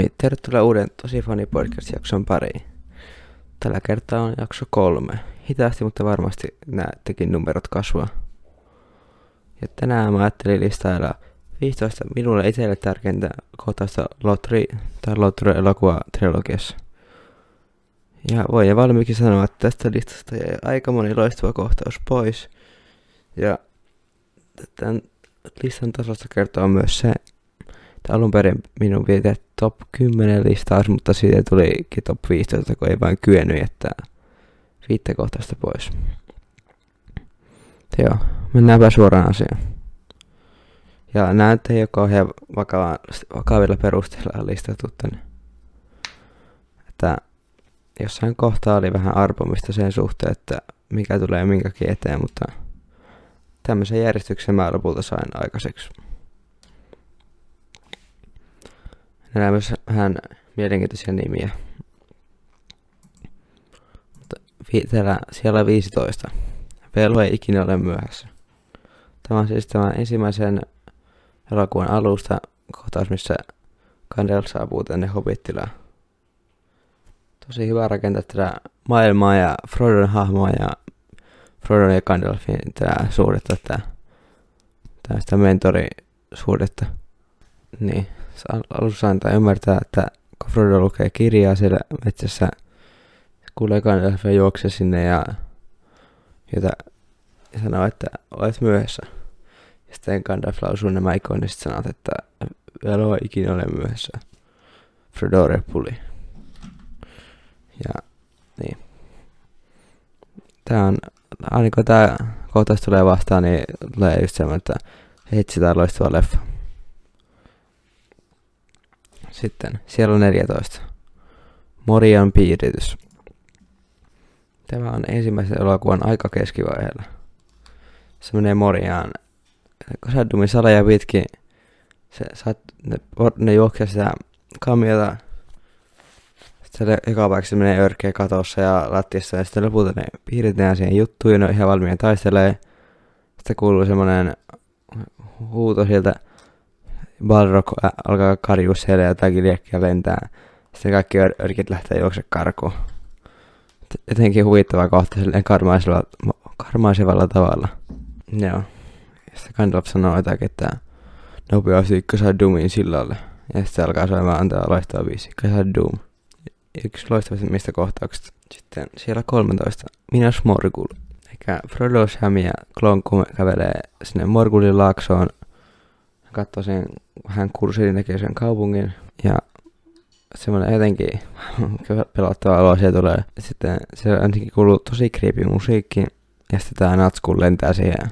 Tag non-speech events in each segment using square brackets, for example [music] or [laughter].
Moi, tervetuloa uuden Tosi Funny Podcast-jakson pariin. Tällä kertaa on jakso kolme. Hitaasti, mutta varmasti näettekin numerot kasvaa. Ja tänään mä ajattelin listailla 15 minulle itselle tärkeintä kohtaista Lotri tai Lotri elokuva trilogiassa. Ja voin jo valmiiksi sanoa, että tästä listasta jäi aika moni loistava kohtaus pois. Ja tämän listan tasosta kertoo myös se, alun perin minun piti top 10 listaus, mutta siitä tulikin top 15, kun ei vain kyennyt jättää viittä kohtasta pois. Joo, mennäänpä suoraan asiaan. Ja näette ei ole kauhean vakava, vakavilla perusteella listattu tänne. Että jossain kohtaa oli vähän arpomista sen suhteen, että mikä tulee minkäkin eteen, mutta tämmöisen järjestyksen mä lopulta sain aikaiseksi. On myös vähän mielenkiintoisia nimiä. Mutta vi- täällä siellä 15. Velo ei ikinä ole myöhässä. Tämä on siis tämän ensimmäisen elokuvan alusta kohtaus, missä Kandel saapuu tänne Hobittilaan. Tosi hyvä rakentaa tätä maailmaa ja Frodon hahmoa ja Frodon ja Gandalfin tätä suhdetta, tätä, tästä mentorisuhdetta. Niin, alussa antaa ymmärtää, että kun Frodo lukee kirjaa siellä metsässä, kuulee Gandalfia juokse sinne ja, jota, ja sanoo, että olet myöhässä. Ja sitten Gandalf lausuu nämä ikoniset sanat, että velo ikinä ole myöhässä. Frodo repuli. Ja niin. Tää on, aina kun tää kohtaus tulee vastaan, niin tulee just semmoinen, että etsitään loistava leffa. Sitten siellä on 14. Morian piiritys. Tämä on ensimmäisen elokuvan aika keskivaiheella. Se menee Moriaan. Saddumin salaja pitkin. Se, saat, ne, ne juoksee sitä kamiota. Sitten eka paikka se menee örkeä katossa ja lattiassa ja sitten lopulta ne piirretään siihen juttuun ja ne on ihan valmiina taistelee. Sitten kuuluu semmonen huuto sieltä Balrog alkaa karjua siellä ja jotakin liekkiä lentää. Sitten kaikki örkit lähtee juokse karkuun. Jotenkin huvittava kohta silleen karmaisella, karmaisevalla tavalla. Joo. Sitten Gandalf sanoo jotakin, että nopeasti Dumin sillalle. Ja sitten alkaa soimaan antaa loistava biisi. Doom. Yksi loistavimmista kohtauksista. Sitten siellä 13. Minä Smorgul. Eikä Frodo, Sam ja Klonku kävelee sinne Morgulin laaksoon katsoo sen vähän kurssiin näkee sen kaupungin ja semmoinen jotenkin [laughs] pelottava olo siellä tulee. Sitten se ainakin kuuluu tosi creepy musiikki ja sitten tää natsku lentää siihen.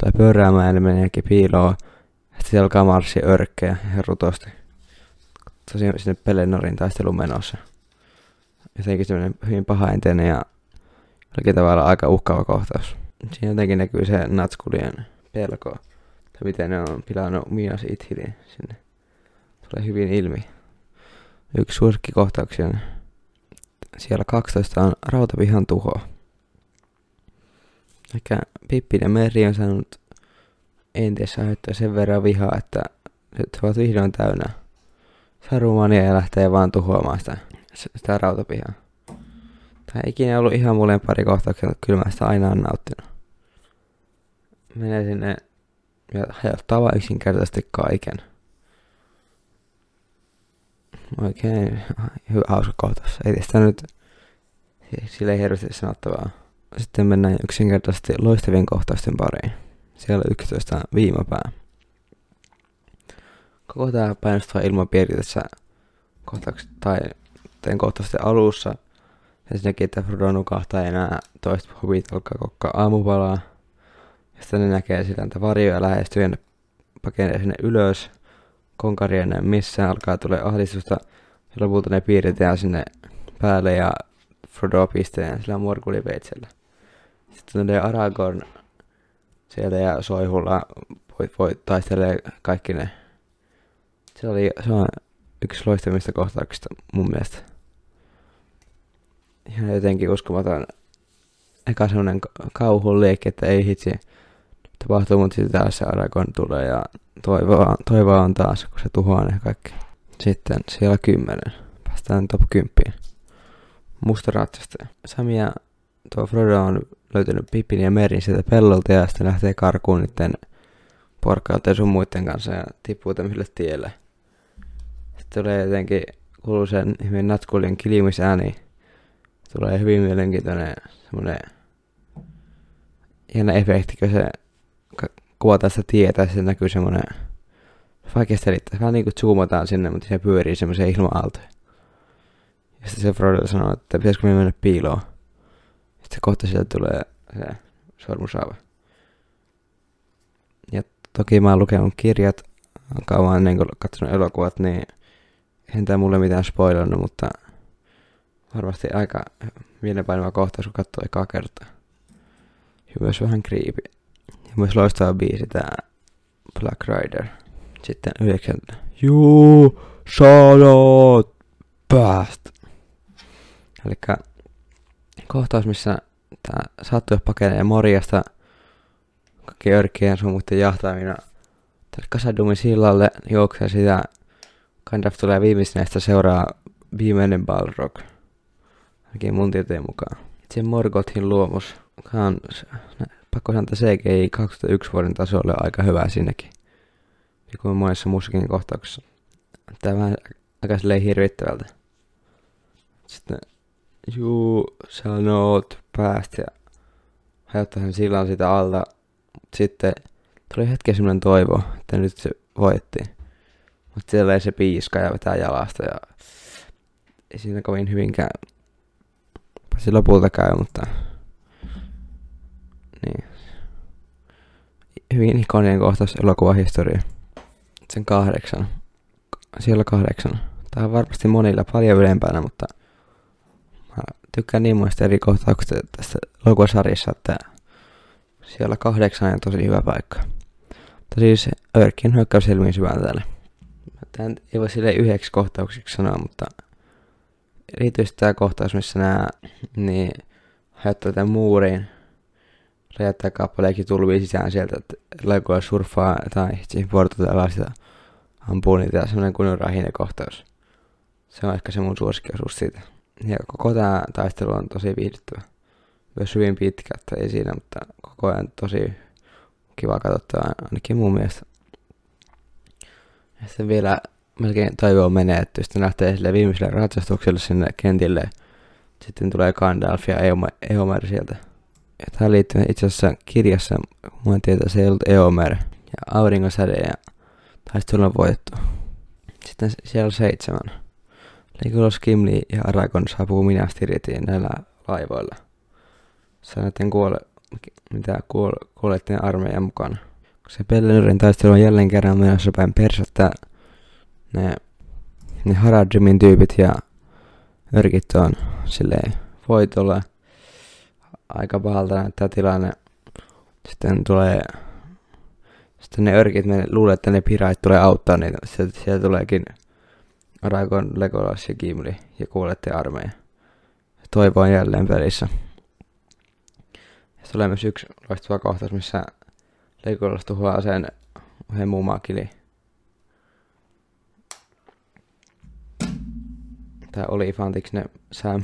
Tulee pyöräämään ja menee piiloon. Sitten se alkaa marssi örkkejä ja rutosti. Tosi sinne Pelenorin taistelun menossa. Jotenkin semmoinen hyvin pahainteinen ja jollakin tavalla aika uhkaava kohtaus. Siinä jotenkin näkyy se natskulien pelko miten ne on pilannut Mias Ithilin sinne. Tulee hyvin ilmi. Yksi suosikkikohtauksia siellä 12 on Rautapihan tuho. Ehkä Pippi ja Meri on saanut entiessä aiheuttaa sen verran vihaa, että nyt ovat vihdoin täynnä sarumania ja lähtee vaan tuhoamaan sitä, sitä rautapihaa. Tämä ei ikinä ollut ihan mulle pari kohtauksia, mutta kyllä mä sitä aina on nauttinut. Menee sinne ja hajottaa vaan yksinkertaisesti kaiken. Oikein hyvä hauska kohtaus. Ei tästä nyt sille hirveästi sanottavaa. Sitten mennään yksinkertaisesti loistavien kohtausten pariin. Siellä 11 viimapää. Koko tämä painostava ilmapiiri tässä kohtaukset tai teen kohtausten alussa. Ensinnäkin, että Frodo nukahtaa enää toista huvit alkaa kokkaa aamupalaa sitten ne näkee sitä, että varjoja lähestyy ja ne pakenee sinne ylös. Konkari ei missään, alkaa tulee ahdistusta. Ja lopulta ne piirretään sinne päälle ja Frodo pisteen sillä morkuliveitsellä. Sitten tulee Aragorn sieltä ja Soihulla voi, voi taistelee kaikki ne. Se oli se on yksi loistavista kohtauksista mun mielestä. Ihan jotenkin uskomaton eka semmonen kauhun liekki, että ei hitsi tapahtuu, mutta sitten taas se Aragorn tulee ja toivoa, toivoa on taas, kun se tuhoaa ne kaikki. Sitten siellä 10. Päästään top 10. Musta ratsastaja. Sami ja tuo Frodo on löytänyt Pippin ja Merin sieltä pellolta ja sitten lähtee karkuun niiden porkkailta ja sun muiden kanssa ja tippuu tämmöiselle tielle. Sitten tulee jotenkin, kuuluu sen hyvin natkulien kilmisääni. Tulee hyvin mielenkiintoinen semmonen hieno efekti, kun se kuvataan sitä tietä, se näkyy semmonen vaikea selittää. Vähän niinku zoomataan sinne, mutta se pyörii semmoisia ilma-aaltoja. Ja sitten se Frodo sanoo, että pitäisikö me mennä piiloon. Sitten kohta sieltä tulee se sormusaava. Ja toki mä oon lukenut kirjat kauan ennen kuin katsonut elokuvat, niin en tää mulle mitään spoilannut, mutta varmasti aika mielenpainava kohtaus, kun katsoo ekaa kertaa. Ja myös vähän creepy. Ja myös loistava biisi tää Black Rider. Sitten yhdeksäntä. Juu, sanot päästä. Eli kohtaus, missä tää saattoi pakenee morjasta kaikki örkkien sun muiden jahtaamina tälle Kasadumin sillalle juoksee sitä of tulee viimeisenä seuraa viimeinen Balrog. Ainakin mun tieteen mukaan. Se Morgothin luomus, on pakko sanoa, että CGI 2001 vuoden tasolle aika hyvä sinnekin. Ja kuin monessa muussakin kohtauksessa. Tää vähän aika silleen hirvittävältä. Sitten, juu, sanot päästä ja hajottaa sen sillan sitä alta. Sitten tuli hetken semmonen toivo, että nyt se voitti. Mutta siellä ei se piiska ja vetää jalasta ja ei siinä kovin hyvin käy. Se lopulta käy, mutta niin. Hyvin ikoninen kohtaus elokuvahistoria. Sen kahdeksan. Siellä kahdeksan. Tämä on varmasti monilla paljon ylempänä, mutta mä tykkään niin muista eri kohtauksista tästä elokuvasarjassa, että siellä kahdeksan on tosi hyvä paikka. Mutta siis Örkin hyökkäys silmiin syvään täällä. Tämä ei voi sille yhdeksi kohtauksiksi sanoa, mutta erityisesti tämä kohtaus, missä nämä niin, hajottaa tämän muuriin, räjättää kappaleekin tulvii sisään sieltä, että Legoa surffaa tai portatella sitä ampuu niitä ja semmoinen kunnon rahinen kohtaus. Se on ehkä se mun suosikkiosuus siitä. Ja koko tämä taistelu on tosi viihdyttävä. Myös hyvin pitkä, että ei siinä, mutta koko ajan tosi kiva katsottavaa ainakin mun mielestä. Ja sitten vielä melkein toivoa menee, että jos lähtee sille viimeiselle ratsastukselle sinne kentille, sitten tulee Gandalf ja Eomer sieltä. Tämä liittyy itse asiassa kirjassa, mun tietää se ei ollut Eomer ja auringonsäde ja taistelu on voitettu. Sitten siellä seitsemän. Legolas, Gimli ja Aragorn saapuu Minas Tirithtiin näillä laivoilla. Sanoitten kuole, mitä kuole, kuolettiin armeijan mukana se Pellenurin taistelu on jälleen kerran menossa päin persettä. Ne, ne Haradrimin tyypit ja örkit on silleen voitolla. Aika pahalta näyttää tilanne. Sitten tulee sitten ne örkit, ne luulee, että ne pirait tulee auttaa niitä. Sieltä, sieltä tuleekin Aragorn, Legolas ja Gimli ja kuulette armeija. Toivo on jälleen pelissä. Ja tulee myös yksi loistava kohtaus, missä Legolas tuhoaa sen yhden muun makili. Tää oli fantiksi ne Sam,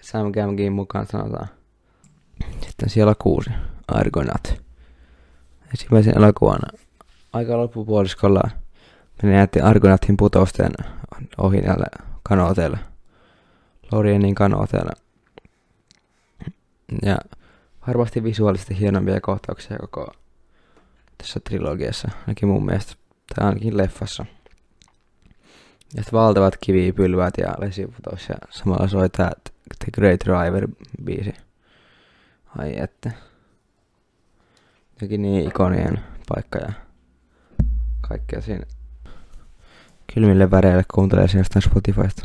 Sam Gamgin mukaan sanotaan. Sitten siellä kuusi. Argonaut. Ensimmäisen elokuvan aika loppupuoliskolla me näette Argonautin putousten ohi näille kanooteille. Lorienin kanooteille. Ja varmasti visuaalisesti hienompia kohtauksia koko tässä trilogiassa, ainakin mun mielestä, tai ainakin leffassa. Ja valtavat kivipylvät ja vesiputos ja samalla soi tää The Great Driver biisi. Ai että. Jokin niin ikonien paikka ja kaikkea siinä. Kylmille väreille kuuntelee siinä jostain Spotifysta.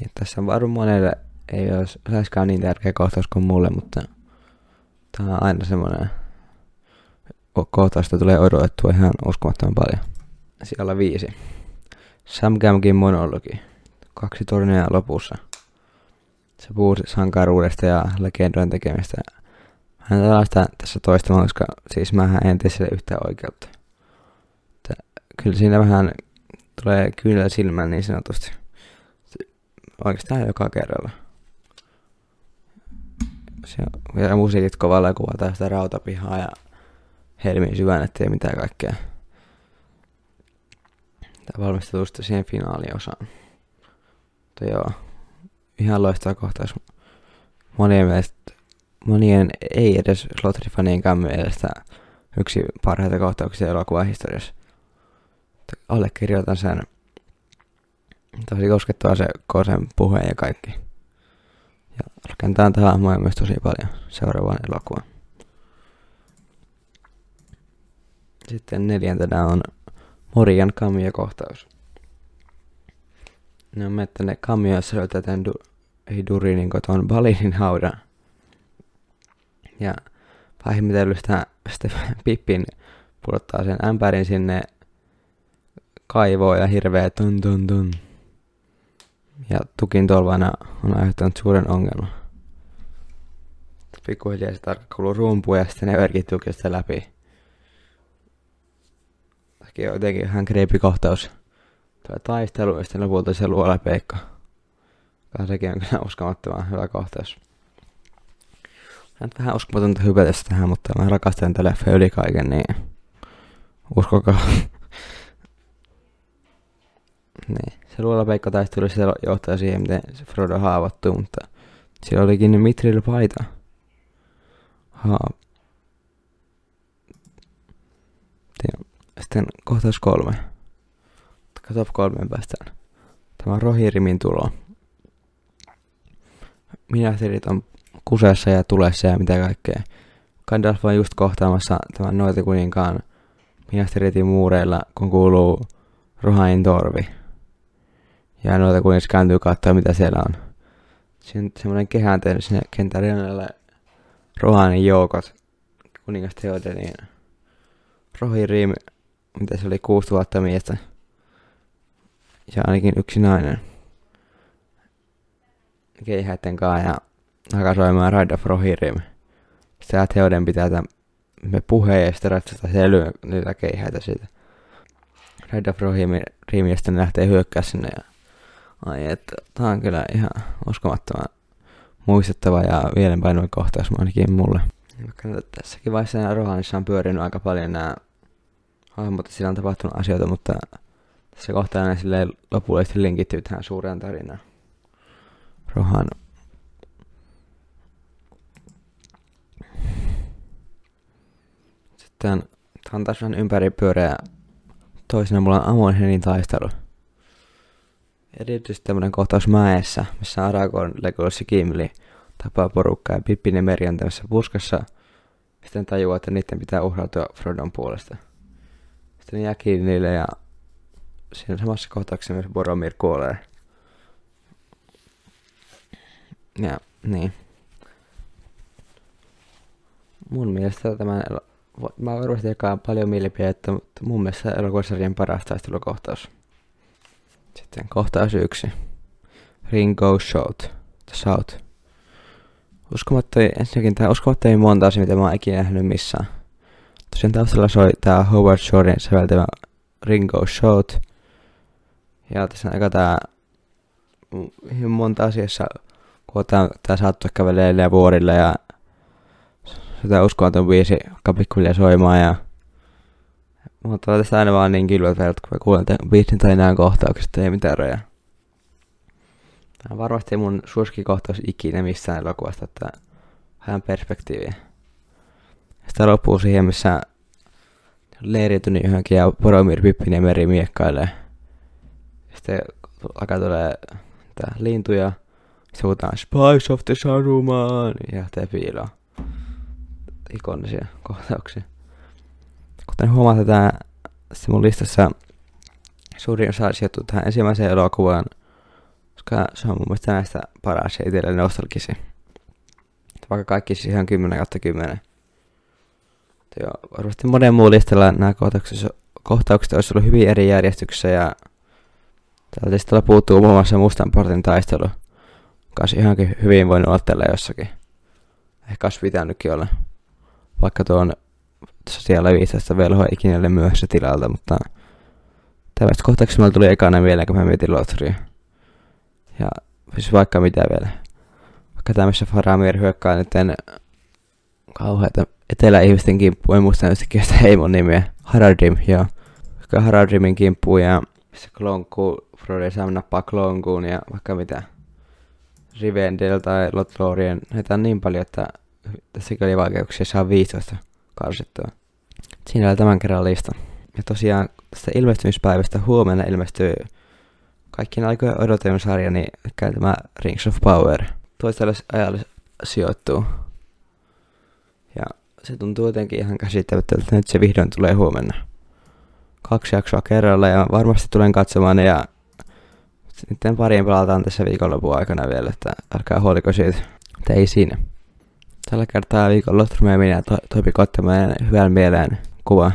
Niin, tässä varmaan monelle ei olisi niin tärkeä kohtaus kuin mulle, mutta tää on aina semmonen kohtausta tulee odotettua ihan uskomattoman paljon. Siellä viisi. Sam Gamgin monologi. Kaksi tornia lopussa. Se puhuu sankaruudesta ja legendojen tekemistä. Hän tällaista tässä toistamaan, koska siis mä en tee sille yhtään oikeutta. Että kyllä siinä vähän tulee kyynellä silmään niin sanotusti. Oikeastaan joka kerralla. Se on vielä musiikit kovalla ja kuvataan sitä rautapihaa ja helmiin syvännettä ja mitä kaikkea. Tämä valmistelusta siihen finaaliosaan. Mutta joo, ihan loistava kohtaus. Monien mielestä, monien ei edes Slotri-fanienkaan mielestä yksi parhaita kohtauksia elokuvahistoriassa. Allekirjoitan sen. Tosi koskettava se Kosen puhe ja kaikki. Ja rakentaa tähän myös tosi paljon seuraavaan elokuvaan. Sitten neljäntenä on Morian Kamio-kohtaus. Ne on mettäneet Kamioissa löytätään du- ei Durinin koton Balinin haudan. Ja pahimmitellystä sitten [laughs] Pippin pudottaa sen ämpärin sinne kaivoon ja hirveä tun tun tun. Ja tukin tolvana on aiheuttanut suuren ongelman. Pikkuhiljaa se tarkka kuuluu ja sitten ne verkit tukista läpi. Sekin on jotenkin ihan kreipi kohtaus. Tuo taistelu ja sitten lopulta se luolapeikka. Kai sekin on kyllä uskomattoman hyvä kohtaus. Nyt vähän uskomatonta hypätä tähän, mutta mä rakastan tätä leffa yli kaiken, niin uskokaa. [laughs] niin. Se luolapeikka taistelu se johtaa siihen, miten Frodo haavoittuu, mutta siellä olikin Mitril paita. Haa. Sitten kohtaus kolme. Top kolmeen päästään. Tämä on Rohirimin tulo. Minähterit on kuseessa ja tulessa ja mitä kaikkea. Gandalf on just kohtaamassa tämän noita kuninkaan Minasteritin muureilla, kun kuuluu Rohain torvi. Ja noita kuningas kääntyy katsoa, mitä siellä on. Siinä on semmoinen kehään tehnyt sinne kentän rinnalle Rohanin joukot kuningasteoita, niin Rohirrim, mitä se oli, 6000 miestä ja ainakin yksi nainen. Keihäitten kanssa ja hakasoimaan Ride of Rohirrim. Sitten Theoden pitää tämän me puheen ja sitten ratsasta selyä niitä keihäitä siitä. Ride of Rohirrim ja sitten lähtee hyökkää sinne ja ai että tää on kyllä ihan uskomattoman muistettava ja mielenpainuva kohtaus ainakin mulle. Tässäkin vaiheessa nämä Rohanissa on pyörinyt aika paljon nämä hahmot, sillä on tapahtunut asioita, mutta tässä kohtaa ne lopullisesti linkittyy tähän suureen tarinaan. Rohan Sitten tämä on taas vähän ympäripyöreä. Toisena mulla on Amonhenin taistelu. Erityisesti tämmönen kohtaus mäessä, missä Aragorn, Legolas ja Gimli tapaa porukkaa ja Pippin ja Meri on tämmöisessä puskassa. Sitten tajuaa, että niiden pitää uhrautua Frodon puolesta. Sitten ne jää kiinni niille ja siinä samassa kohtauksessa myös Boromir kuolee. Ja niin. Mun mielestä tämä, mä varmasti jakaa paljon mielipiteitä, mutta mun mielestä elokuvasarjan paras taistelukohtaus. Sitten kohtaus yksi. Ringo Shout. The Shout. Uskomatta, ensinnäkin tää uskomatta monta asiaa, mitä mä oon ikinä nähnyt missään. Tosiaan taustalla soi tää Howard Shorein säveltävä Ringo Shout. Ja tässä on aika tää hyvin monta asiassa, kun tää, tää saattu kävelee vuorille ja sitä uskomaton biisi kapikkulia soimaan ja mutta tästä aina vaan niin kylmät verrat, kun mä kuulen tämän biisin tai nämä kohtaukset, ei mitään rajaa. Tämä on varmasti mun suosikkikohtaus ikinä missään elokuvasta, että vähän perspektiiviä. Sitä loppuu siihen, missä leiriytynyt johonkin ja Poromir Pippin ja Meri miekkailee. Sitten alkaa tulee lintuja. Se huutaa Spice of the Saruman ja lähtee piiloon. Ikonisia kohtauksia. Kuten huomaatte, tää se mun listassa suurin osa sijoittuu tähän ensimmäiseen elokuvaan, koska se on mun mielestä näistä paras ja itselle nostalgisi. Vaikka kaikki siis ihan 10 kautta 10. Joo, varmasti monen muun listalla nämä kohtaukset, kohtaukset olisi ollut hyvin eri järjestyksessä ja Täältä listalla puuttuu muun muassa mustan portin taistelu. Kas ihankin hyvin voinut olla jossakin. Ehkä olisi pitänytkin olla. Vaikka siellä 15 velhoa ikinä myöhässä tilalta, mutta Tämmöistä kohtauksia mulla tuli ekana mieleen, kun mä mietin Lotria. Ja siis vaikka mitä vielä. Vaikka tämmössä Faramir hyökkää nyt kauheita eteläihmisten kimppuun, en muista yhtäkkiä sitä [laughs] heimon nimeä. Haradim, joo. Vaikka Haradimin kimppuun ja se Frode saa nappaa klonkuun ja vaikka mitä. Rivendell tai Lotlorien, näitä on niin paljon, että tässäkin oli vaikeuksia saa 15 karsittua. Siinä oli tämän kerran lista. Ja tosiaan tästä ilmestymispäivästä huomenna ilmestyy kaikkien aikojen odotetun sarja, niin tämä Rings of Power. Toiselle ajalle sijoittuu. Ja se tuntuu jotenkin ihan käsittämättömältä, että nyt se vihdoin tulee huomenna. Kaksi jaksoa kerralla ja varmasti tulen katsomaan ja sitten parien pelataan tässä viikonlopun aikana vielä, että älkää huoliko siitä. Mutta ei siinä. Tällä kertaa viikonloppu minä to- Toipi Kottamäen hyvän mieleen kuva.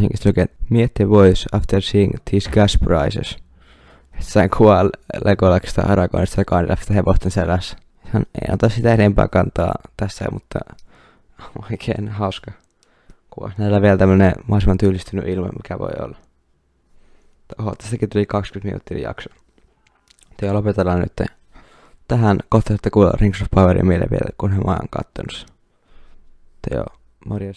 Henkistä lukee, mietti voice after seeing these gas prices. Sain kuva Legolaksista Aragonista Kandelasta hevosten selässä. Ihan ei ota sitä enempää kantaa tässä, mutta [laughs] oikein hauska kuva. Näillä vielä tämmönen mahdollisimman tyylistynyt ilme, mikä voi olla. Oho, tästäkin tuli 20 minuuttia jakso. Ja lopetellaan nyt tähän kohta, että kuulla Rings of Powerin vielä, kun mä oon kattonut. Te joo, morjes.